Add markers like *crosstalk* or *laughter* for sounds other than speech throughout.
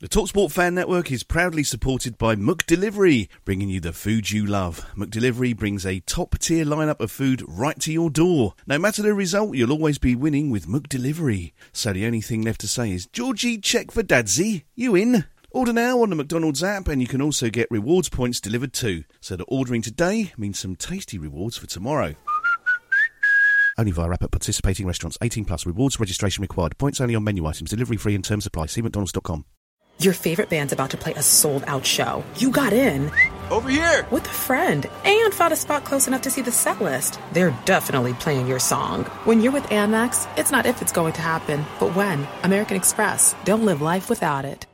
The Talksport Fan Network is proudly supported by McDelivery, bringing you the food you love. McDelivery brings a top tier lineup of food right to your door. No matter the result, you'll always be winning with McDelivery. So the only thing left to say is, Georgie, check for Dadsy. You in? Order now on the McDonald's app, and you can also get rewards points delivered too. So the ordering today means some tasty rewards for tomorrow. Only via app at participating restaurants. 18 plus. Rewards registration required. Points only on menu items. Delivery free and terms apply. See mcdonalds.com. Your favorite band's about to play a sold out show. You got in. Over here! With a friend and found a spot close enough to see the set list. They're definitely playing your song. When you're with Amex, it's not if it's going to happen, but when. American Express. Don't live life without it.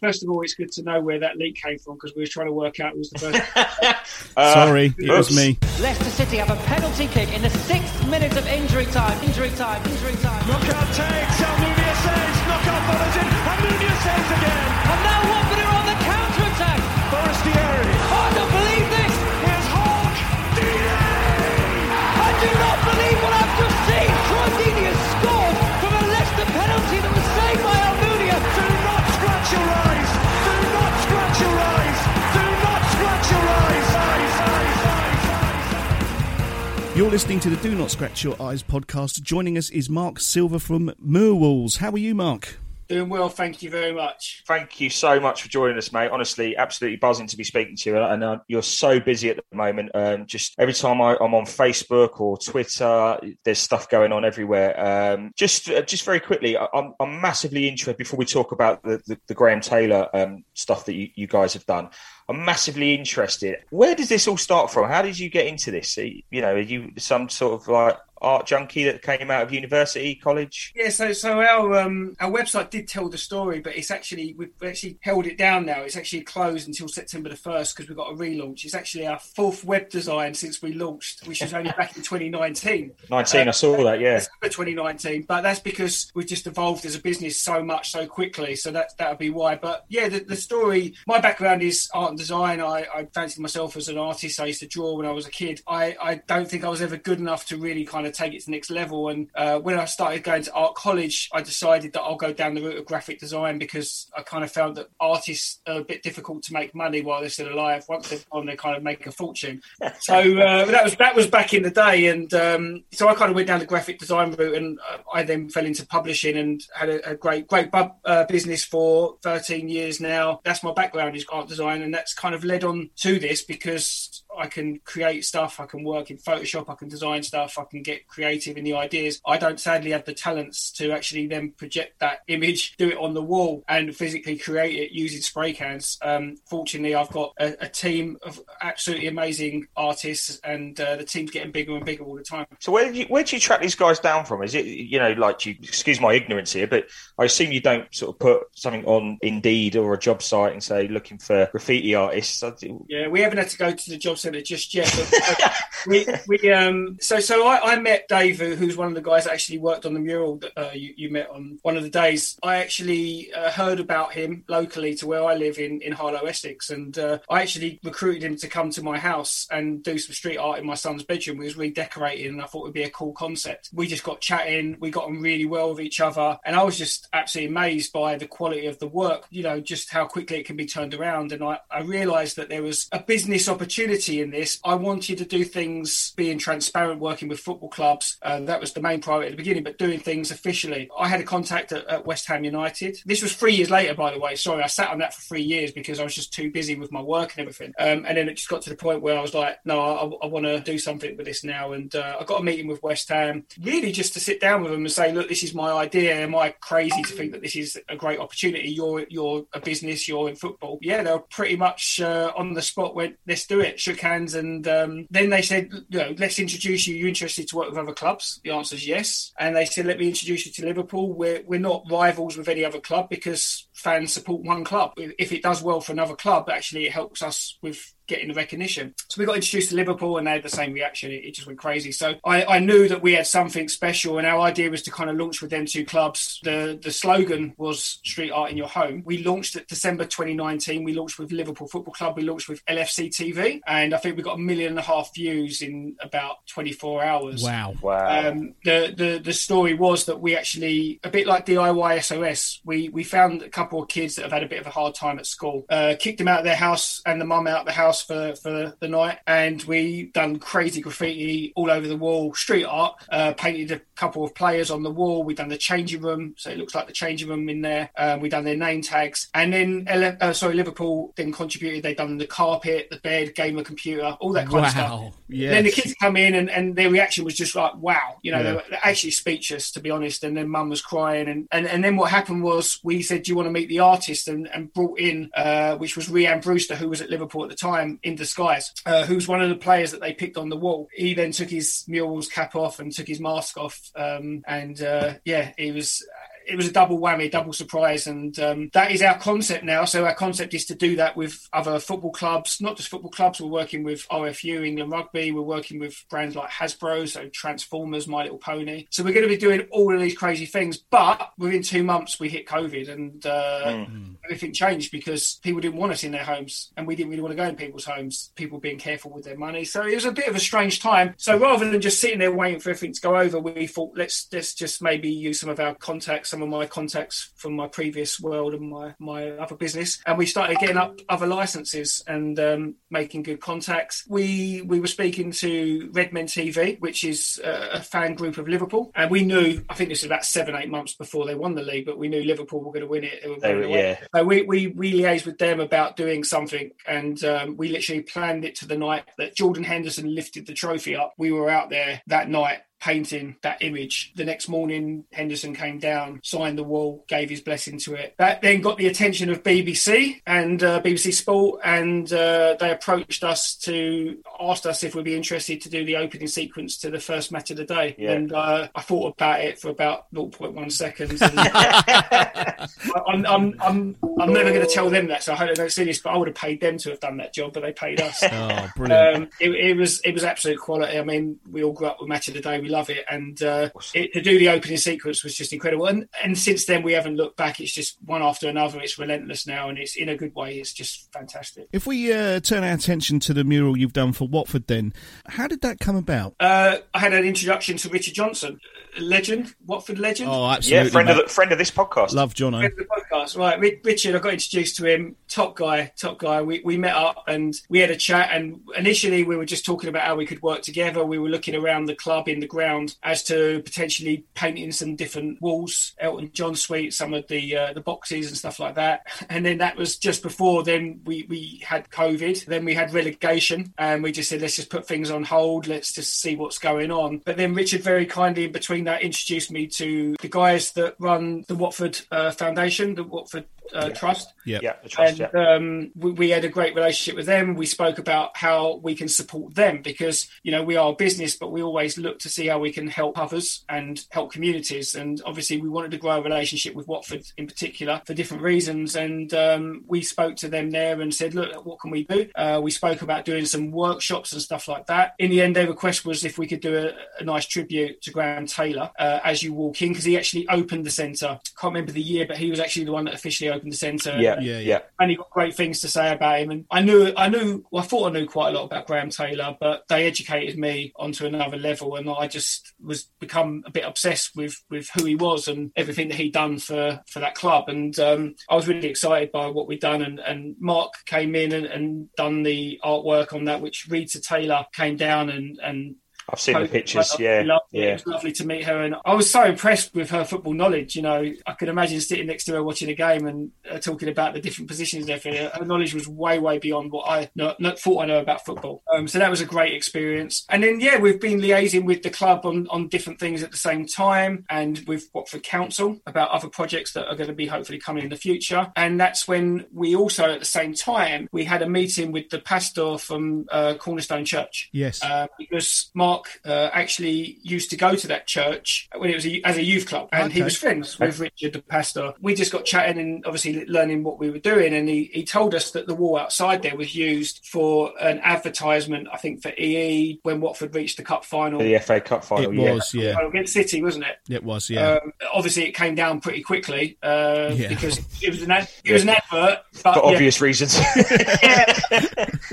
First of all, it's good to know where that leak came from because we were trying to work out who was the first. *laughs* Uh, Sorry, it was me. Leicester City have a penalty kick in the sixth minute of injury time. Injury time. Injury time. Knockaert takes. Almunia saves. Knockaert follows in. Saves again. And now Watford on the counter attack. Forestieri. I don't believe this. Here's Hogg. Deeney. I do not believe what I've just seen. Troy has scored from a Leicester penalty that was saved by Almunia. Do not scratch your eyes. Do not scratch your eyes. Do not scratch your eyes, eyes, eyes, eyes. You're listening to the Do Not Scratch Your Eyes podcast. Joining us is Mark Silver from Muralls. How are you, Mark? Doing well, thank you very much. Thank you so much for joining us, mate. Honestly, absolutely buzzing to be speaking to you. And uh, you're so busy at the moment. Um, just every time I, I'm on Facebook or Twitter, there's stuff going on everywhere. Um, just, uh, just very quickly, I- I'm, I'm massively interested before we talk about the, the, the Graham Taylor um, stuff that you, you guys have done. I'm massively interested. Where does this all start from? How did you get into this? You know, are you some sort of like art junkie that came out of university, college? Yeah, so so our um, our website did tell the story, but it's actually we've actually held it down now. It's actually closed until September the first because we've got a relaunch. It's actually our fourth web design since we launched, which was only back in 2019. 19, I saw that, yeah. December 2019, but that's because we've just evolved as a business so much so quickly. So that that would be why. But yeah, the, the story. My background is art and design. I, I fancied myself as an artist. I used to draw when I was a kid. I, I don't think I was ever good enough to really kind of take it to the next level. And uh, when I started going to art college, I decided that I'll go down the route of graphic design because I kind of found that artists are a bit difficult to make money while they're still alive. Once they're gone, they kind of make a fortune. *laughs* So uh, that was that was back in the day, and um, so I kind of went down the graphic design route, and uh, I then fell into publishing and had a, a great great bu- uh, business for 13 years now. That's my background is art design, and that's kind of led on to this because I can create stuff, I can work in Photoshop, I can design stuff, I can get creative in the ideas. I don't sadly have the talents to actually then project that image, do it on the wall, and physically create it using spray cans. Um, fortunately, I've got a, a team of absolutely amazing artists, and uh, the team's getting bigger and bigger all the time. So where do you where do you track these guys down from? Is it you know like you excuse my ignorance here, but I assume you don't sort of put something on Indeed or a job site and say looking for graffiti artists. Yeah, we haven't had to go to the job just yet. Uh, we, we um, so so I, I met Dave, who's one of the guys that actually worked on the mural that uh, you, you met on one of the days. I actually uh, heard about him locally to where I live in in Harlow, Essex, and uh, I actually recruited him to come to my house and do some street art in my son's bedroom. We was redecorating, and I thought it would be a cool concept. We just got chatting, we got on really well with each other, and I was just absolutely amazed by the quality of the work. You know, just how quickly it can be turned around, and I, I realised that there was a business opportunity in this. I wanted to do things being transparent, working with football clubs. Uh, that was the main priority at the beginning, but doing things officially. I had a contact at, at West Ham United. This was three years later, by the way. Sorry, I sat on that for three years because I was just too busy with my work and everything. Um, and then it just got to the point where I was like, no, I, I want to do something with this now. And uh, I got a meeting with West Ham, really just to sit down with them and say, look, this is my idea. Am I crazy to think that this is a great opportunity? You're you're a business. You're in football. Yeah, they were pretty much uh, on the spot. Went, let's do it. Shook hands, and um, then they said, you know, let's introduce you. You interested to work with other clubs? The answer is yes. And they said, let me introduce you to Liverpool. We're we're not rivals with any other club because fans support one club. If it does well for another club, actually it helps us with getting the recognition. So we got introduced to Liverpool and they had the same reaction. It, it just went crazy. So I, I, knew that we had something special and our idea was to kind of launch with them two clubs. The the slogan was street art in your home. We launched at December 2019. We launched with Liverpool Football Club. We launched with LFC TV and I think we got a million and a half views in about 24 hours. Wow. Wow. Um, the, the the story was that we actually a bit like DIY SOS. We we found a couple of kids that have had a bit of a hard time at school. Uh, kicked them out of their house and the mum out of the house for, for the night, and we done crazy graffiti all over the wall, street art. Uh, painted a couple of players on the wall. We done the changing room, so it looks like the changing room in there. Uh, we done their name tags, and then uh, sorry, Liverpool then contributed. They done the carpet, the bed, gamer computer, all that kind wow. of stuff. Yes. Then the kids come in, and, and their reaction was just like, "Wow!" You know, yeah. they were actually speechless, to be honest. And then Mum was crying, and, and and then what happened was we said, "Do you want to meet the artist?" and, and brought in, uh, which was Rhian Brewster, who was at Liverpool at the time, in disguise, uh, was one of the players that they picked on the wall. He then took his Mule's cap off and took his mask off, um, and uh, yeah, he was it was a double whammy, double surprise, and um, that is our concept now. So our concept is to do that with other football clubs, not just football clubs. We're working with RFU, England Rugby. We're working with brands like Hasbro, so Transformers, My Little Pony. So we're going to be doing all of these crazy things. But within two months, we hit COVID, and uh, mm. everything changed because people didn't want us in their homes, and we didn't really want to go in people's homes. People being careful with their money, so it was a bit of a strange time. So rather than just sitting there waiting for everything to go over, we thought let's let's just maybe use some of our contacts, some of my contacts from my previous world and my, my other business. And we started getting up other licenses and um, making good contacts. We we were speaking to Redmen TV, which is a, a fan group of Liverpool. And we knew, I think this was about seven, eight months before they won the league, but we knew Liverpool were going to win it. They were, yeah. So we, we, we liaised with them about doing something. And um, we literally planned it to the night that Jordan Henderson lifted the trophy up. We were out there that night painting that image. The next morning, Henderson came down, signed the wall, gave his blessing to it. That then got the attention of BBC and uh, BBC Sport, and uh, they approached us to asked us if we'd be interested to do the opening sequence to the first match of the day. Yeah. And uh, I thought about it for about 0.1 seconds. And *laughs* I'm, I'm, I'm, I'm never going to tell them that, so I hope they don't see this. But I would have paid them to have done that job, but they paid us. *laughs* Oh, brilliant! Um, it, it, was it was absolute quality. I mean, we all grew up with Match of the Day. We love it, and uh, it, to do the opening sequence was just incredible. And and since then we haven't looked back. It's just one after another. It's relentless now, and it's in a good way. It's just fantastic. If we uh, turn our attention to the mural you've done for Watford, then how did that come about? Uh, I had an introduction to Richard Johnson, legend, Watford legend. Oh, absolutely, yeah, friend mate. of the, friend of this podcast. Love John. Friend of the podcast, right? Richard, I got introduced to him. Top guy, top guy. We we met up and we had a chat. And initially, we were just talking about how we could work together. We were looking around the club in the ground as to potentially painting some different walls, Elton John suite, some of the uh, the boxes and stuff like that. *laughs* And then that was just before. Then we we had COVID. Then we had relegation, and we just said let's just put things on hold. Let's just see what's going on. But then Richard very kindly in between that introduced me to the guys that run the Watford uh, Foundation, the Watford uh, Yeah. Trust. Yeah. Yeah, the trust. And yeah. um, we, we had a great relationship with them. We spoke about how we can support them because, you know, we are a business, but we always look to see how we can help others and help communities. And obviously, we wanted to grow a relationship with Watford in particular for different reasons. And um, we spoke to them there and said, look, what can we do? Uh, we spoke about doing some workshops and stuff like that. In the end, their request was if we could do a, a nice tribute to Graham Taylor uh, as you walk in because he actually opened the centre. Can't remember the year, but he was actually the one that officially opened the centre. Yeah, Yeah, yeah. And he got great things to say about him. And I knew, I knew, well, I thought I knew quite a lot about Graham Taylor, but they educated me onto another level, and I just was become a bit obsessed with with who he was and everything that he'd done for for that club. And um, I was really excited by what we'd done. And, and Mark came in and, and done the artwork on that, which Rita Taylor came down and and I've seen the pictures. Yeah, lovely. It was lovely to meet her, and I was so impressed with her football knowledge. You know, I could imagine sitting next to her watching a game and uh, talking about the different positions there. For her. her knowledge was way, way beyond what I know, not thought I know about football. Um, so that was a great experience. And then, yeah, we've been liaising with the club on, on different things at the same time, and with Watford Council about other projects that are going to be hopefully coming in the future. And that's when we also, at the same time, we had a meeting with the pastor from uh, Cornerstone Church Yes. uh, because Mark uh, actually used to go to that church when it was a, as a youth club, and he was friends with Richard, the pastor. We just got chatting and obviously learning what we were doing, and he, he told us that the wall outside there was used for an advertisement, I think, for EE when Watford reached the cup final. The FA Cup final. it yeah. was, yeah. Final Against City, wasn't it? It was, yeah. Um, obviously, it came down pretty quickly uh, Yeah. because it was an ad- it was an advert, but For yeah, obvious reasons. *laughs* yeah,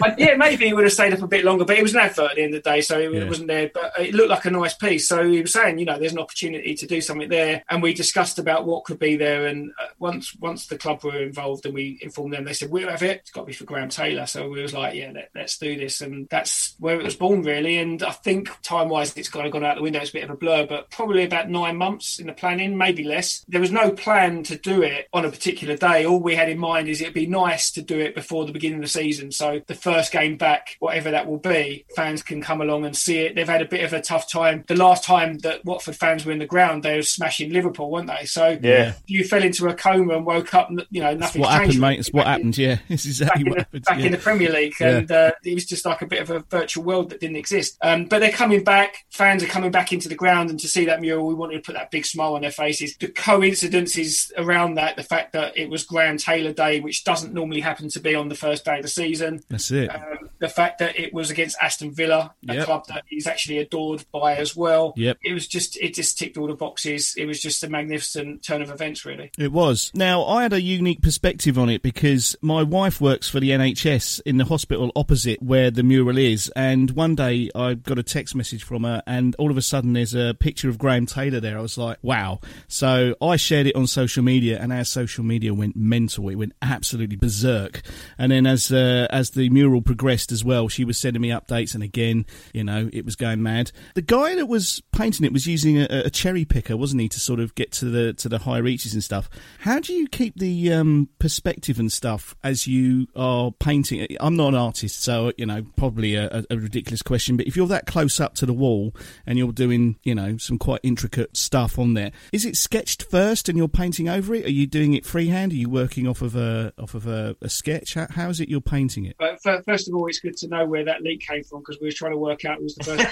I- yeah, maybe he would have stayed up a bit longer, but it was an advert at the end of the day, so it Yeah. wasn't there. But it looked like a nice piece. So he was saying, you know, there's an opportunity to do something there, and we discussed about what could be there. And uh, once once the club were involved, and we informed them, they said we'll have it. It's got to be for Graham Taylor. So we was like, yeah, let, let's do this, and that's where it was born, really. And I think time wise, it's kind of gone out the window. It's a bit of a blur, but probably about nine months in the planning, maybe less. There was no plan to do it on a particular day. All we had in mind is it'd be nice to do it before the beginning of the season. So the first game back, whatever that will be, fans can come along and see it. They've had a bit of a tough time. The last time that Watford fans were in the ground, they were smashing Liverpool, weren't they? So Yeah. you fell into a coma and woke up, you know, nothing what happened, mate. It's what happened, yeah. *laughs* It's exactly back, in what the, happened. back yeah. in the Premier League, and uh, it was just like a bit of a virtual world that didn't exist. Um, but they're coming back. Fans are coming back into the ground, and to see that mural, we wanted to put that big smile on their faces. The coincidences around that, the fact that it was Graham Taylor Day, which doesn't normally happen to be on the first day of the season. That's it. Um, the fact that it was against Aston Villa, a Yep. club that he's actually adored by as well. Yep. It was just, it just ticked all the boxes. It was just a magnificent turn of events, really. It was. Now, I had a unique perspective on it because my wife works for the NHS in the hospital opposite where the mural is. And one day I got a text message from her, and all of a sudden there's a picture of Graham Taylor there. I was like, wow. So I shared it on social media, and our social media went mental. It went absolutely berserk. And then as uh, as the mural progressed as well, she was sending me updates, and again, you know, it was going mad. The guy that was painting it was using a, a cherry picker, wasn't he, to sort of get to the to the high reaches and stuff. How do you keep the um, perspective and stuff as you are painting? I'm not an artist, so you know, probably a, a ridiculous question. But if you're that close up to the wall and you're doing, you know, some quite intricate stuff on there, is it sketched first and you're painting over it? Are you doing it freehand? Are you working off of a off of a, a sketch? How, how is it you're painting it? But first of all, it's good to know where that leak came from because we were trying to work out who was the *laughs* first.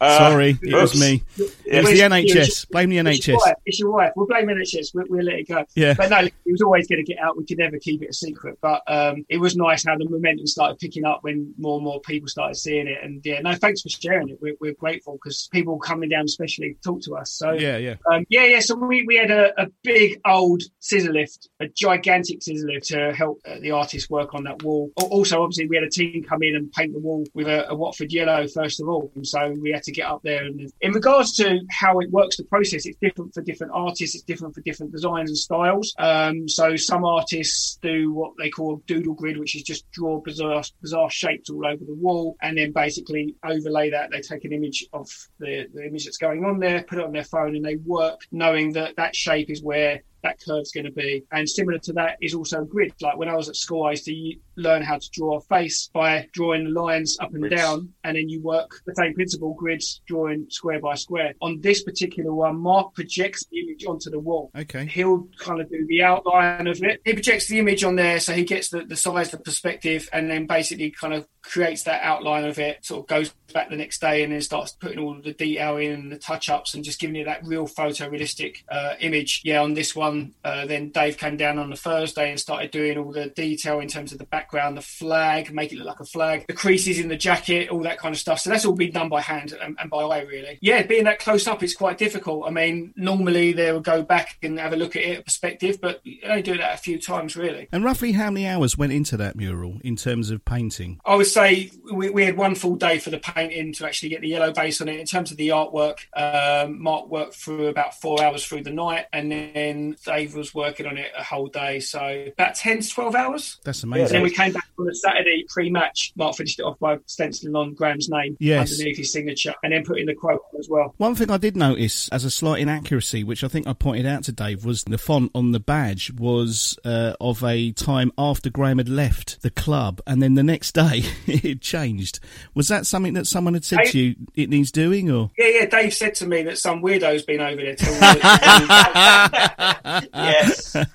Uh, Sorry, it was me. It was the NHS. Blame the It's your NHS. wife. It's your wife. We'll blame NHS. We'll, we'll let it go. Yeah. But no, it was always going to get out. We could never keep it a secret. But um, it was nice how the momentum started picking up when more and more people started seeing it. And yeah, no, thanks for sharing it. We're, we're grateful because people coming down especially talk to us. So Yeah, yeah. um, yeah, yeah. So we, we had a, a big old scissor lift, a gigantic scissor lift to help uh, the artist work on that wall. Also, obviously, we had a team come in and paint the wall with a, a Watford yellow first of all. So we had to get up there. And in regards to how it works, the process, it's different for different artists. It's different for different designs and styles. Um, so some artists do what they call doodle grid, which is just draw bizarre, bizarre shapes all over the wall and then basically overlay that. They take an image of the, the image that's going on there, put it on their phone, and they work knowing that that shape is where that curve's going to be. And similar to that is also grid. Like when I was at school, I used to learn how to draw a face by drawing the lines up and Grids. down, and then you work the same principle, grids, drawing square by square. On this particular one, Mark projects the image onto the wall. Okay. He'll kind of do the outline of it. He projects the image on there, so he gets the, the size, the perspective, and then basically kind of creates that outline of it. Sort of goes back the next day and then starts putting all the detail in and the touch ups and just giving you that real photorealistic uh, image. Yeah, on this one, Uh, then Dave came down on the Thursday and started doing all the detail in terms of the background, the flag, make it look like a flag, the creases in the jacket, all that kind of stuff. So that's all been done by hand and, and by eye, really. Yeah, being that close up, it's quite difficult. I mean, normally they would go back and have a look at it, perspective, but you only do that a few times, really. And roughly how many hours went into that mural in terms of painting? I would say we, we had one full day for the painting to actually get the yellow base on it. In terms of the artwork, um, Mark worked through about four hours through the night, and then Dave was working on it a whole day. So about 10 to 12 hours. That's And amazing. then we came back on a Saturday pre-match. Mark finished it off by stenciling on Graham's name Yes. underneath his signature, and then putting the quote on as well. One thing I did notice as a slight inaccuracy, which I think I pointed out to Dave, was the font on the badge was uh, of a time after Graham had left the club, and then the next day *laughs* it changed. Was that something that someone had said I- to you it needs doing, or? Yeah, yeah. Dave said to me that some weirdo's been over there. *laughs* Till yes. *laughs* um,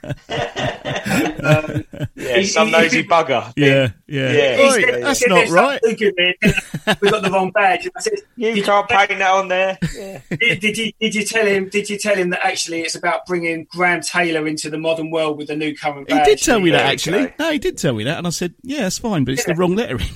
Yeah, some nosy bugger. Yeah, yeah. Yeah. He Oi, said- that's not right. something good there. *laughs* We got the wrong badge. I said, You did, can't paint that on there. Yeah. *laughs* did, did you did you tell him? Did you tell him that actually it's about bringing Graham Taylor into the modern world with the new current He did tell me that actually. go. No, he did tell me that, and I said, "Yeah, it's fine, but it's the wrong lettering."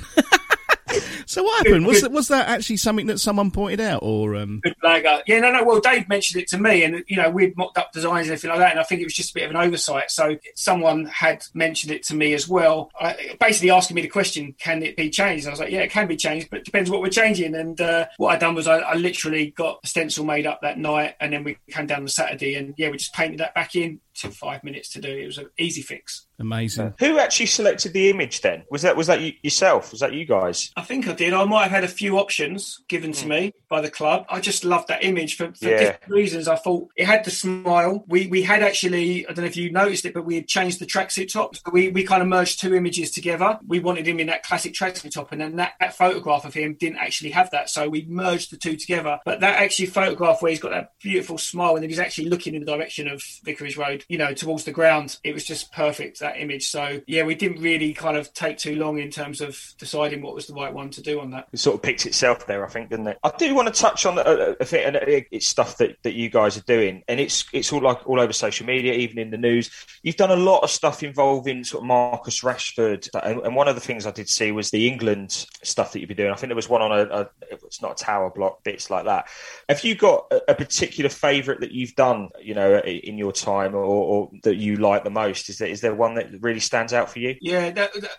So what happened? Was that, was that actually something that someone pointed out, or um? Good blagger. Yeah, no, no. Well, Dave mentioned it to me, and you know we'd mocked up designs and everything like that, and I think it was just a bit of an oversight. So someone had mentioned it to me as well, I, basically asking me the question, "Can it be changed?" And I was like, "Yeah, it can be changed, but it depends what we're changing." And uh, what I done was I, I literally got a stencil made up that night, and then we came down on Saturday, and yeah, we just painted that back in. Took five minutes to do. It was an easy fix. Amazing. Who actually selected the image then? Was that was that you, yourself? Was that you guys? I think I did. I might have had a few options given to hmm. me by the club. I just loved that image for, for Yeah. different reasons. I thought it had the smile. We we had actually, I don't know if you noticed it, but we had changed the tracksuit top. So we, we kind of merged two images together. We wanted him in that classic tracksuit top, and then that, that photograph of him didn't actually have that. So we merged the two together. But that actually photograph where he's got that beautiful smile and then he's actually looking in the direction of Vicarage Road, you know, towards the ground, it was just perfect, that image. So yeah, we didn't really kind of take too long in terms of deciding what was the right one to do on that. It sort of picked itself there, I think, didn't it? I do want to touch on a, a thing, and uh, it's stuff that, that you guys are doing, and it's it's all like all over social media, even in the news. You've done a lot of stuff involving sort of Marcus Rashford, and, and one of the things I did see was the England stuff that you've been doing. I think there was one on a, a it's not a tower block, bits like that. Have you got a, a particular favourite that you've done, you know, in your time, or, or that you like the most? Is there is there one that really stands out for you? Yeah,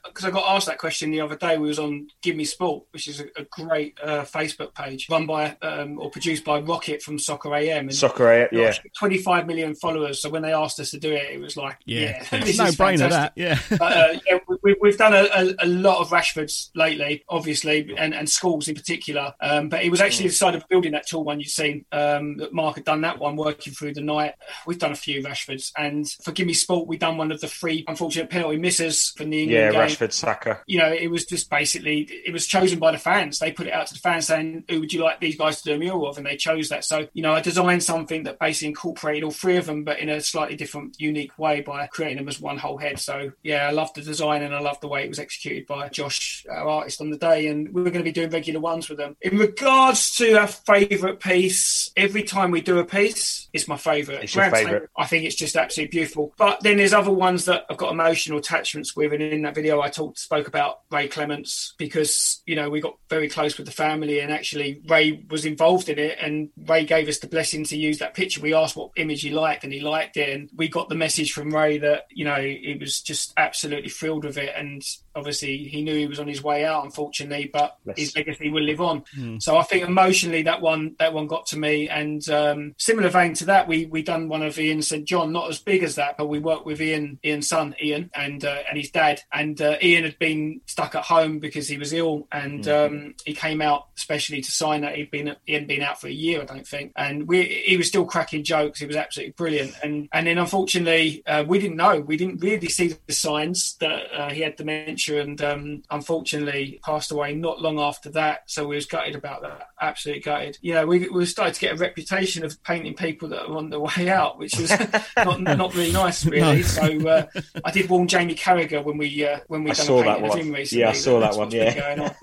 because I got asked that question the other day. We was on Give Me Sport, which is a, a great uh, Facebook page run by um, or produced by Rocket from Soccer AM. And Soccer, AM, yeah. 25 million followers. So when they asked us to do it, it was like, Yeah, yeah, *laughs* it's no brainer. That, yeah. but, uh, yeah, we, we've done a, a, a lot of Rashfords lately, obviously, and, and schools in particular. Um, but it was actually the side of building that tall one you've seen um, that Mark had done that one working through the night. We've done a few Rashfords, and for Gimme Sport, we've done one of the three unfortunate penalty misses from the England Yeah, game Rashford, Saka. you know, it was just basically it was chosen by the fans. They put it out to the fans saying, "Who would you like these guys to do a mural of?" And they chose that. So you know, I designed something that basically incorporated all three of them, but in a slightly different, unique way by creating them as one whole head. So yeah, I love the design and I love the way it was executed by Josh, our artist on the day. And we're going to be doing regular ones with them. In regards to our favourite piece, every time we do a piece, it's my favourite. It's your favourite. I think it's just absolutely beautiful. But then there's other ones that I've got emotional attachments with, and in that video I talked spoke about Ray Clemence because you know we got very close with the family, and actually Ray was involved in it, and Ray gave us the blessing to use that picture. We asked what image he liked, and he liked it, and we got the message from Ray that you know he was just absolutely thrilled with it, and obviously he knew he was on his way out, unfortunately, but Yes. his legacy will live on. So I think emotionally that one that one got to me, and um, similar vein to that, we we done one of Ian St John, not as big as that, but we worked with Ian Ian's son Ian and uh, and his dad, and uh, Ian had been stuck at home because he was ill, and um, he came out especially to sign that. He'd been he hadn't been out for a year, I don't think, and we he was still cracking jokes, he was absolutely brilliant, and and then unfortunately uh, we didn't know, we didn't really see the signs that uh, he had dementia, and um, unfortunately passed away not long after that, so we was gutted about that, absolutely gutted. Yeah, we we started to get a reputation of painting people that are on the way out, which was *laughs* not not really nice, really. No. So uh, I did warn Jamie Carragher when we uh, when we I done saw a that painting of one. him recently. Yeah, I saw that's that one, yeah. going on.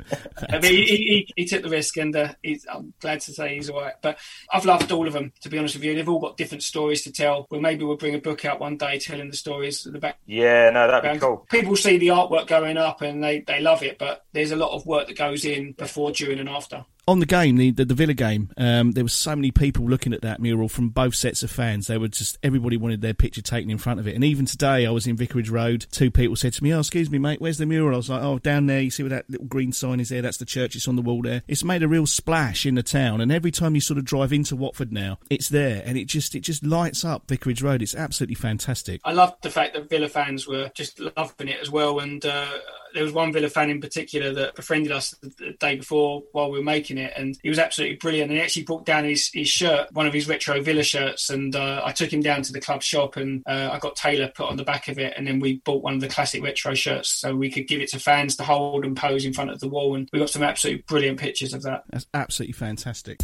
*laughs* I mean, he, he, he took the risk, and uh, he's, I'm glad to say he's all right. But I've loved all of them, to be honest with you. They've all got different stories to tell. Well, maybe we'll bring a book out one day telling the stories at the back. Yeah, no, that'd be cool. People see the artwork going up and they, they love it, but there's a lot of work that goes in before, during, and after on the game, the the, the Villa game, um, there was so many people looking at that mural from both sets of fans. They were just everybody wanted their picture taken in front of it. And even today, I was in Vicarage Road. Two people said to me, "Oh, excuse me, mate, where's the mural?" I was like, "Oh, down there. You see where that little green sign is there? That's the church. It's on the wall there. It's made a real splash in the town. And every time you sort of drive into Watford now, it's there, and it just it just lights up Vicarage Road. It's absolutely fantastic. I love the fact that Villa fans were just loving it as well, and. Uh, there was one Villa fan in particular that befriended us the day before while we were making it, and he was absolutely brilliant. And he actually brought down his, his shirt, one of his retro Villa shirts, and uh, I took him down to the club shop, and uh, I got Taylor put on the back of it, and then we bought one of the classic retro shirts so we could give it to fans to hold and pose in front of the wall, and we got some absolutely brilliant pictures of that. That's absolutely fantastic.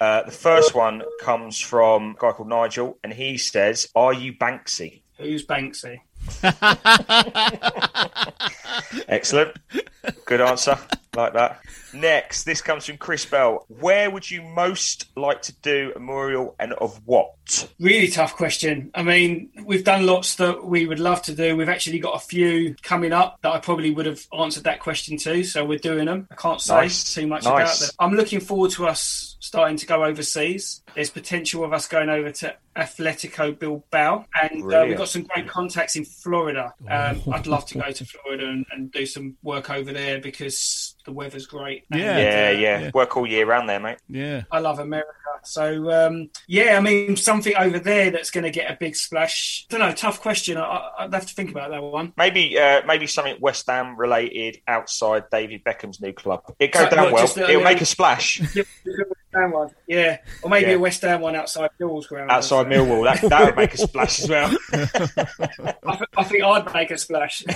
Uh, the first one comes from a guy called Nigel, and he says, "Are you Banksy?" Who's Banksy? *laughs* Excellent. Good answer. Like that. Next, this comes from Chris Bell. Where would you most like to do a memorial and of what? Really tough question. I mean, we've done lots that we would love to do. We've actually got a few coming up that I probably would have answered that question to, so we're doing them. I can't say Nice. too much Nice. about them. I'm looking forward to us starting to go overseas. There's potential of us going over to Atletico Bilbao, and uh, we've got some great contacts in Florida. Um, I'd love to go to Florida and, and do some work over there because the weather's great. And, Yeah. Yeah, uh, yeah, Yeah. Work all year round there, mate. Yeah. I love America. So um, yeah, I mean something over there that's going to get a big splash. don't know. Tough question. I, I- I'd have to think about that one. Maybe, uh, maybe something West Ham related outside David Beckham's new club. It go So, down what, well. just a It'll little- make a splash *laughs* West Ham one, yeah, or maybe Yeah. a West Ham one outside Millwall's ground. outside Millwall. That that would make a splash as well. *laughs* I, th- I think I'd make a splash. *laughs*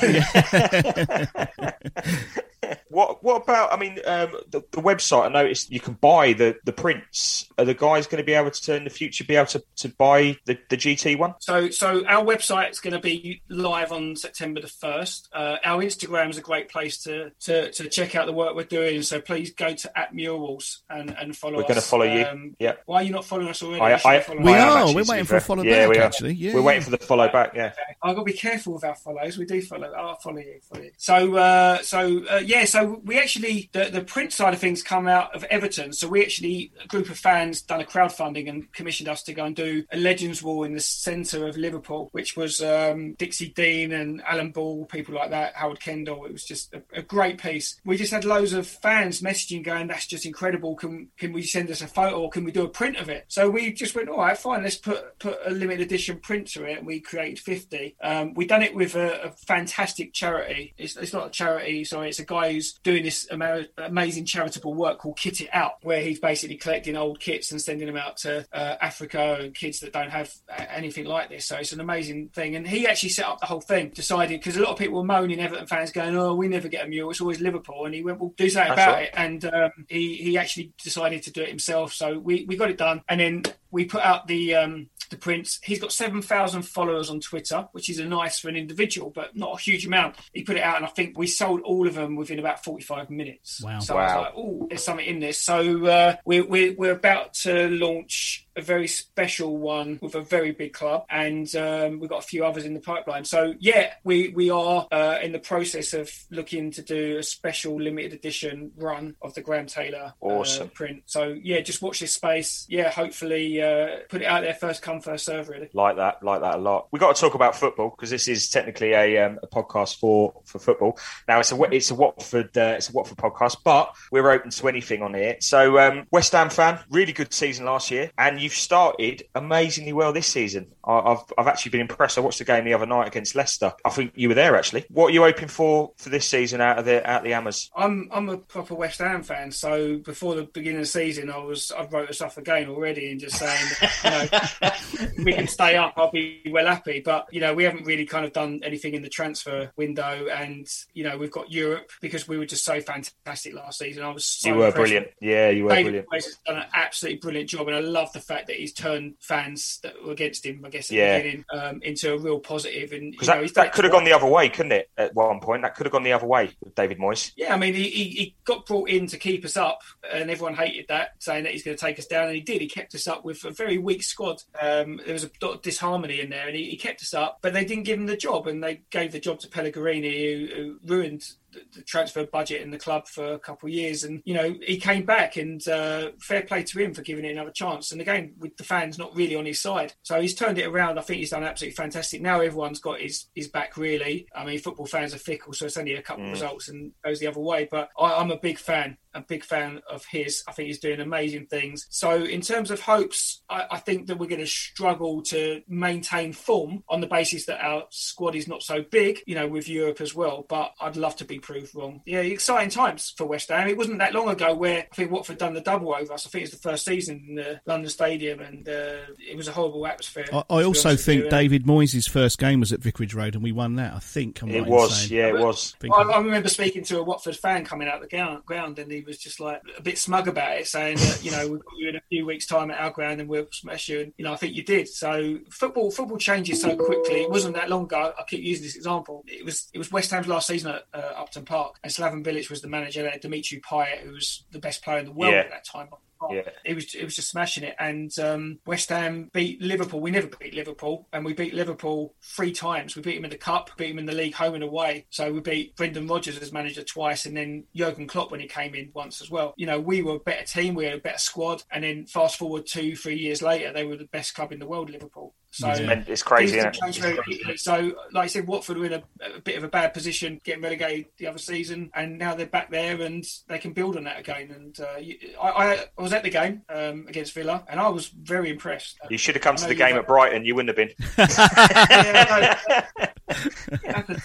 What what about? I mean, um, the, the website. I noticed you can buy the, the prints. Are the guys going to be able to in the future be able to, to buy the, the GT one? So, so our website's going to be live on September the first. Uh, our Instagram is a great place to, to to check out the work we're doing. So please go to at Murals and, and follow We're going to follow you. Um, Yeah. Why are you not following us already? I, You should I, follow We I us. am are. actually, We're waiting for a fair. follow yeah, back, we are. actually. Yeah, We're yeah. waiting for the follow back. Yeah. I've got to be careful with our follows. We do follow. I'll follow you. Follow you. So, uh, so uh, yeah. So we actually the, the print side of things come out of Everton. So we actually a group of fans done a crowdfunding and commissioned us to go and do a Legends Wall in the centre of Liverpool, which was um, Dixie Dean and Alan Ball, people like that, Howard Kendall. It was just a, a great piece. We just had loads of fans messaging going, "That's just incredible. Can can we send us a photo or can we do a print of it?" So we just went, "All right, fine. Let's put put a limited edition print to it." And we created fifty. Um, we done it with a, a fantastic charity. It's, it's not a charity, sorry. It's a guy who's doing this ama- amazing charitable work called Kit It Out, where he's basically collecting old kits and sending them out to uh, Africa and kids that don't have anything like this. So it's an amazing thing. And he actually set up the whole thing, decided because a lot of people were moaning, Everton fans going, "Oh, we never get a mule. It's always Liverpool." And he went, "Well, do something That's about right. it." And um, he he actually decided to do it himself. So we we got it done, and then we put out the um, the prints. He's got seven thousand followers on Twitter, which is a nice for an individual, but not a huge amount. He put it out, and I think we sold all of them within about forty five minutes. Wow. So I was Wow. like, "Oh, there's something in this." So uh, we're, we're we're about to launch a very special one with a very big club, and um, we've got a few others in the pipeline. So yeah, we we are uh, in the process of looking to do a special limited edition run of the Graham Taylor uh, print. So yeah, just watch this space. Yeah, hopefully uh, put it out there first come first serve. Really. Like that, like that a lot. We got to talk about football because this is technically a, um, a podcast for, for football. Now it's a it's a Watford uh, it's a Watford podcast, but we're open to anything on here. So um, West Ham fan, really good season last year, and you've started amazingly well this season. I, I've I've actually been impressed. I watched the game the other night against Leicester. I think you were there actually. What are you hoping for for this season out of the out of the Hammers? I'm I'm a proper West Ham fan, so before the beginning of the season, I was I wrote us off again already and just saying, that, you know, we can stay up. I'll be well happy, but you know, we haven't really kind of done anything in the transfer window, and you know, we've got Europe because we were just so fantastic last season. I was so you were impressed brilliant. Yeah, you were David brilliant. Has done an absolutely brilliant job, and I love the fact fact that he's turned fans that were against him, I guess, at Yeah. the beginning, um, into a real positive. And you Because know, that, he's that could have gone the other way, couldn't it? At one point, that could have gone the other way with David Moyes. Yeah, I mean, he, he, he got brought in to keep us up, and everyone hated that, saying that he's going to take us down, and he did. He kept us up with a very weak squad. Um, there was a lot of disharmony in there, and he, he kept us up, but they didn't give him the job, and they gave the job to Pellegrini, who, who ruined the, transfer budget in the club for a couple of years. And you know, he came back, and uh, fair play to him for giving it another chance. And again, with the fans not really on his side, so he's turned it around. I think he's done absolutely fantastic. Now everyone's got his his back. Really, I mean, football fans are fickle, so it's only a couple of results and goes the other way. But I, I'm a big fan. A big fan of his. I think he's doing amazing things. So, in terms of hopes, I, I think that we're going to struggle to maintain form on the basis that our squad is not so big, you know, with Europe as well. But I'd love to be proved wrong. Yeah, exciting times for West Ham. It wasn't that long ago where I think Watford done the double over us. I think it was the first season in the London Stadium, and uh, it was a horrible atmosphere. I, I also think. David Moyes' first game was at Vicarage Road, and we won that. I think I'm It right was, saying. yeah, it was. I, I'm- I remember speaking to a Watford fan coming out the ground, ground, and he was just like a bit smug about it, saying that you know we've got you in a few weeks' time at our ground and we'll smash you. And you know, I think you did. So football, football changes so quickly. It wasn't that long ago. I keep using this example. It was it was West Ham's last season at uh, Upton Park, and Slaven Bilic was the manager there. Dimitri Payet, who was the best player in the world Yeah. at that time. Yeah. It was it was just smashing it, and um, West Ham beat Liverpool. We never beat Liverpool, and we beat Liverpool three times. We beat them in the cup, beat them in the league, home and away. So we beat Brendan Rodgers as manager twice, and then Jurgen Klopp when he came in once as well. You know, we were a better team, we had a better squad, and then fast forward two, three years later, they were the best club in the world, Liverpool. So It's it's crazy, isn't it? So, like I said, Watford were in a, a bit of a bad position, getting relegated the other season, and now they're back there and they can build on that again. And uh, you- I, I, I was at the game um, against Villa, and I was very impressed. You should have come to the game at Brighton. You wouldn't have been. *laughs* yeah, *laughs*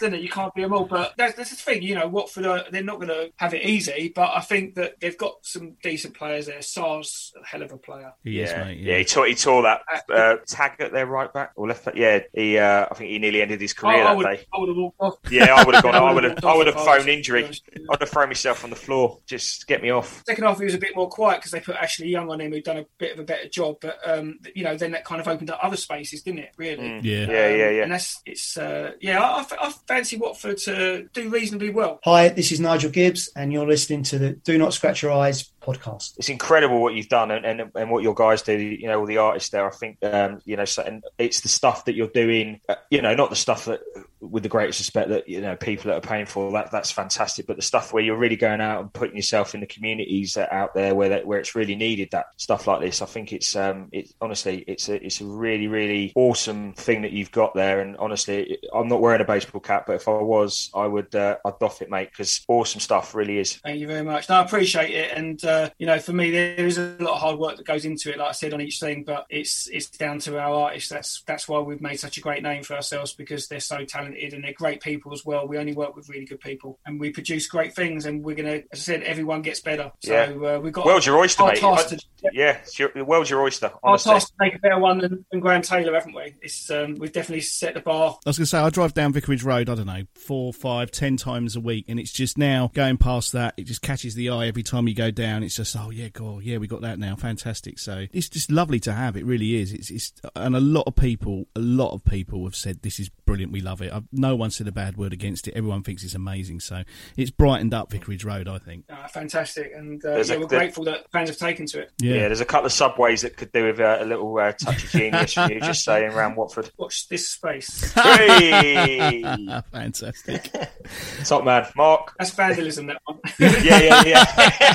no, it happens, doesn't it? You can't be them all. But that's, that's the thing, you know. Watford are they're not going to have it easy, but I think that they've got some decent players there. Sarr's, a hell of a player. He is, yeah, mate. yeah. He tore, he tore that uh, Targett their right back or left back. Yeah, he. Uh, I think he nearly ended his career I, I that would, day. I would have walked off. Yeah, I would have gone. *laughs* I I would would've I would have off if I phoned was- injury. I'd have thrown myself on the floor. Just get me off. Second half, he was a bit more quiet because they put Ashley Young on him, who'd done a bit of a better job. But um, you know, then that kind of opened up other spaces, didn't it? Really? Mm. Yeah. Yeah, yeah, yeah. And that's it's uh, yeah. I, I, I fancy Watford to do reasonably well. Hi, this is Nigel Gibbs, and you're listening to the Do Not Scratch Your Eyes podcast. it's incredible what you've done and, and, and what your guys do. You know, all the artists there. I think um, you know, so, and it's the stuff that you're doing. Uh, you know, not the stuff that, with the greatest respect, that you know people that are paying for. That that's fantastic. But the stuff where you're really going out and putting yourself in the communities that out there where that, where it's really needed. That stuff like this. I think it's um, it honestly, it's a it's a really really awesome thing that you've got there. And honestly, I'm not wearing a baseball cap, but if I was, I would uh, I'd doff it, mate, because awesome stuff really is. Thank you very much. No, I appreciate it, and uh, you know, for me, there is a lot of hard work that goes into it. Like I said on each thing, but it's it's down to our artists. That's that's why we've made such a great name for ourselves because they're so talented and they're great people as well. We only work with really good people, and we produce great things. And we're gonna, as I said, everyone gets better. So Yeah. uh, we've got World's your oyster, mate. to- yeah, it's your, the world's your oyster. our Honestly. task to make a better one than, than Graham Taylor, haven't we? It's um, we've definitely set the bar I was going to say, I drive down Vicarage Road, I don't know, four, five, ten times a week, and it's just now going past that, it just catches the eye every time you go down. It's just, oh, yeah, God, yeah, we got that now. Fantastic. So it's just lovely to have. It really is. It's, it's And a lot of people, a lot of people have said, this is brilliant, we love it. I've, no one said a bad word against it. Everyone thinks it's amazing. So it's brightened up Vicarage Road, I think. uh, fantastic, and uh, yeah, a- we're there- grateful that fans have taken to it. Yeah. there's a couple of subways that could do with uh, a little uh, touch of genius from you, just saying, around Watford. *laughs* Watch this space. *laughs* Hey! *laughs* Fantastic. Top man, Mark. That's vandalism. That one. Yeah, yeah, yeah.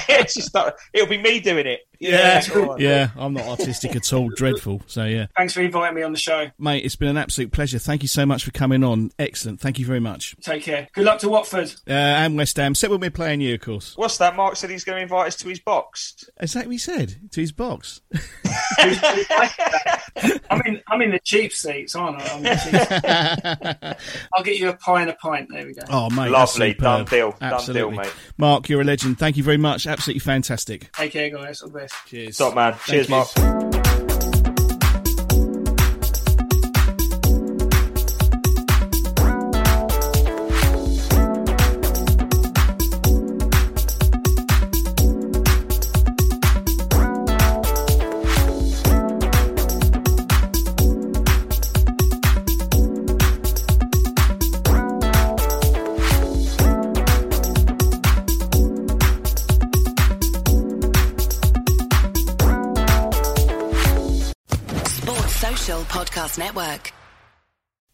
it's just not, it'll be me doing it. Yeah, all right. yeah, I'm not artistic at all. Dreadful. So, yeah. Thanks for inviting me on the show. Mate, it's been an absolute pleasure. Thank you so much for coming on. Excellent. Thank you very much. Take care. Good luck to Watford. Uh, and West Ham. Said when we're playing you, of course. What's that? Mark said he's going to invite us to his box. Is that what he said? To his box? *laughs* I'm in. I'm in the cheap seats, aren't I? I'm the cheap *laughs* I'll get you a pie and a pint. There we go. Oh, mate. Lovely. that's Done superb. deal. Done deal, mate. Mark, you're a legend. Thank you very much. Absolutely fantastic. Take care, guys. All the best. Cheers. Top man. Cheers, you. Mark.